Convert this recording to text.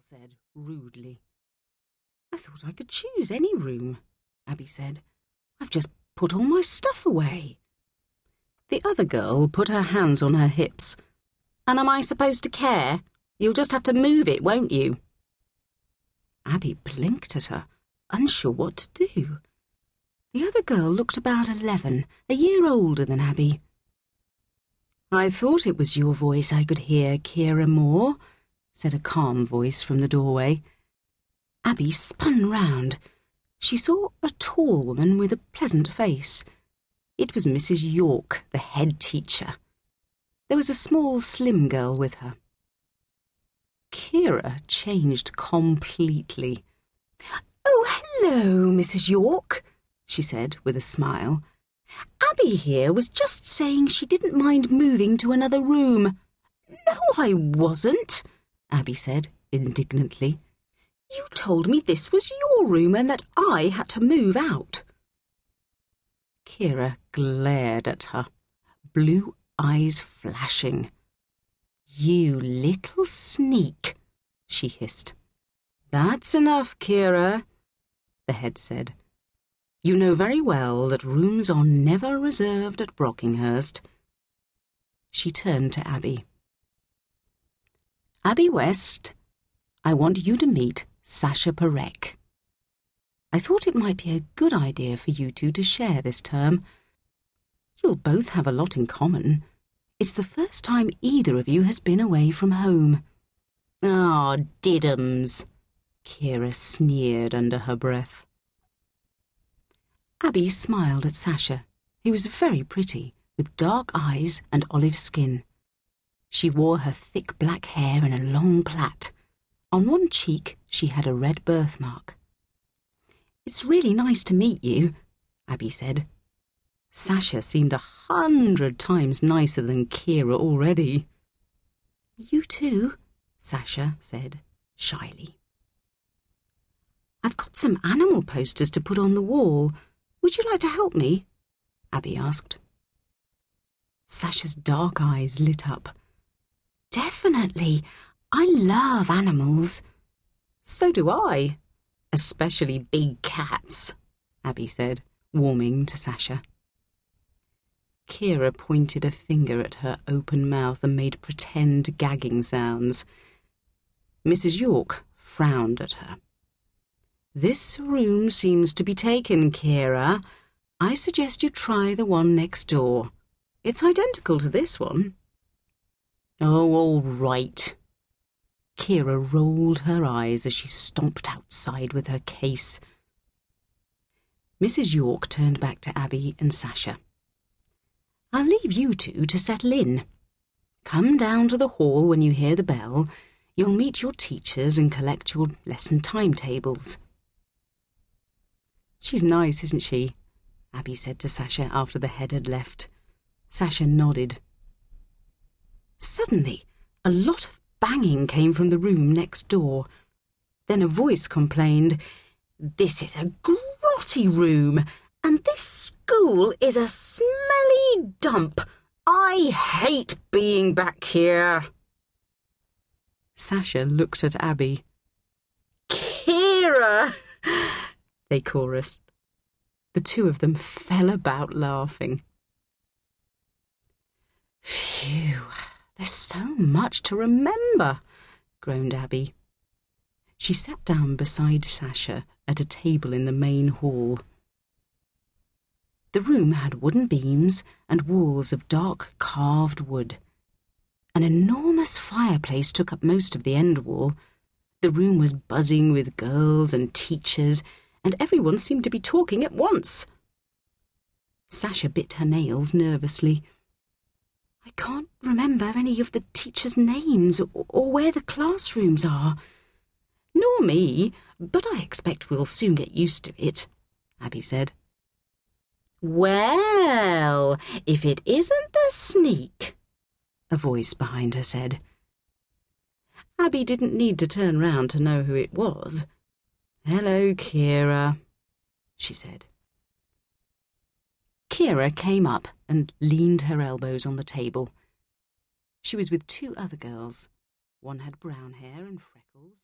girl said rudely. I thought I could choose any room, Abi said. I've just put all my stuff away. The other girl put her hands on her hips. And am I supposed to care? You'll just have to move it, won't you? Abi blinked at her, unsure what to do. The other girl looked about eleven, a year older than Abi. I thought it was your voice I could hear, Kira Moore, said a calm voice from the doorway. Abi spun round. She saw a tall woman with a pleasant face. It was Mrs. York, the head teacher. There was a small, slim girl with her. Kira changed completely. Oh, hello, Mrs. York, she said with a smile. Abi here was just saying she didn't mind moving to another room. No, I wasn't, Abi said indignantly. You told me this was your room and that I had to move out. Kira glared at her, blue eyes flashing. You little sneak, she hissed. That's enough, Kira, the head said. You know very well that rooms are never reserved at Brockinghurst. She turned to Abi. Abi West, I want you to meet Sasha Perec. I thought it might be a good idea for you two to share this term. You'll both have a lot in common. It's the first time either of you has been away from home. Ah, oh, diddums, Kira sneered under her breath. Abi smiled at Sasha, who was very pretty, with dark eyes and olive skin. She wore her thick black hair in a long plait. On one cheek, she had a red birthmark. It's really nice to meet you, Abi said. Sasha seemed a hundred times nicer than Kira already. You too, Sasha said, shyly. I've got some animal posters to put on the wall. Would you like to help me? Abi asked. Sasha's dark eyes lit up. Definitely. I love animals. So do I. Especially big cats, Abi said, warming to Sasha. Kira pointed a finger at her open mouth and made pretend gagging sounds. Mrs. York frowned at her. This room seems to be taken, Kira. I suggest you try the one next door. It's identical to this one. Oh, all right. Kira rolled her eyes as she stomped outside with her case. Mrs. York turned back to Abi and Sasha. I'll leave you two to settle in. Come down to the hall when you hear the bell. You'll meet your teachers and collect your lesson timetables. She's nice, isn't she? Abi said to Sasha after the head had left. Sasha nodded. Suddenly, a lot of banging came from the room next door. Then a voice complained, This is a grotty room, and this school is a smelly dump. I hate being back here. Sasha looked at Abi. Kira! they chorused. The two of them fell about laughing. Phew, there's so much to remember, groaned Abi. She sat down beside Sasha at a table in the main hall. The room had wooden beams and walls of dark carved wood. An enormous fireplace took up most of the end wall. The room was buzzing with girls and teachers and everyone seemed to be talking at once. Sasha bit her nails nervously. I can't remember any of the teachers' names or, or where the classrooms are. Nor me, but I expect we'll soon get used to it, Abi said. Well, if it isn't the sneak, a voice behind her said. Abi didn't need to turn round to know who it was. Hello, Kira, she said. Kira came up and leaned her elbows on the table. She was with two other girls. One had brown hair and freckles.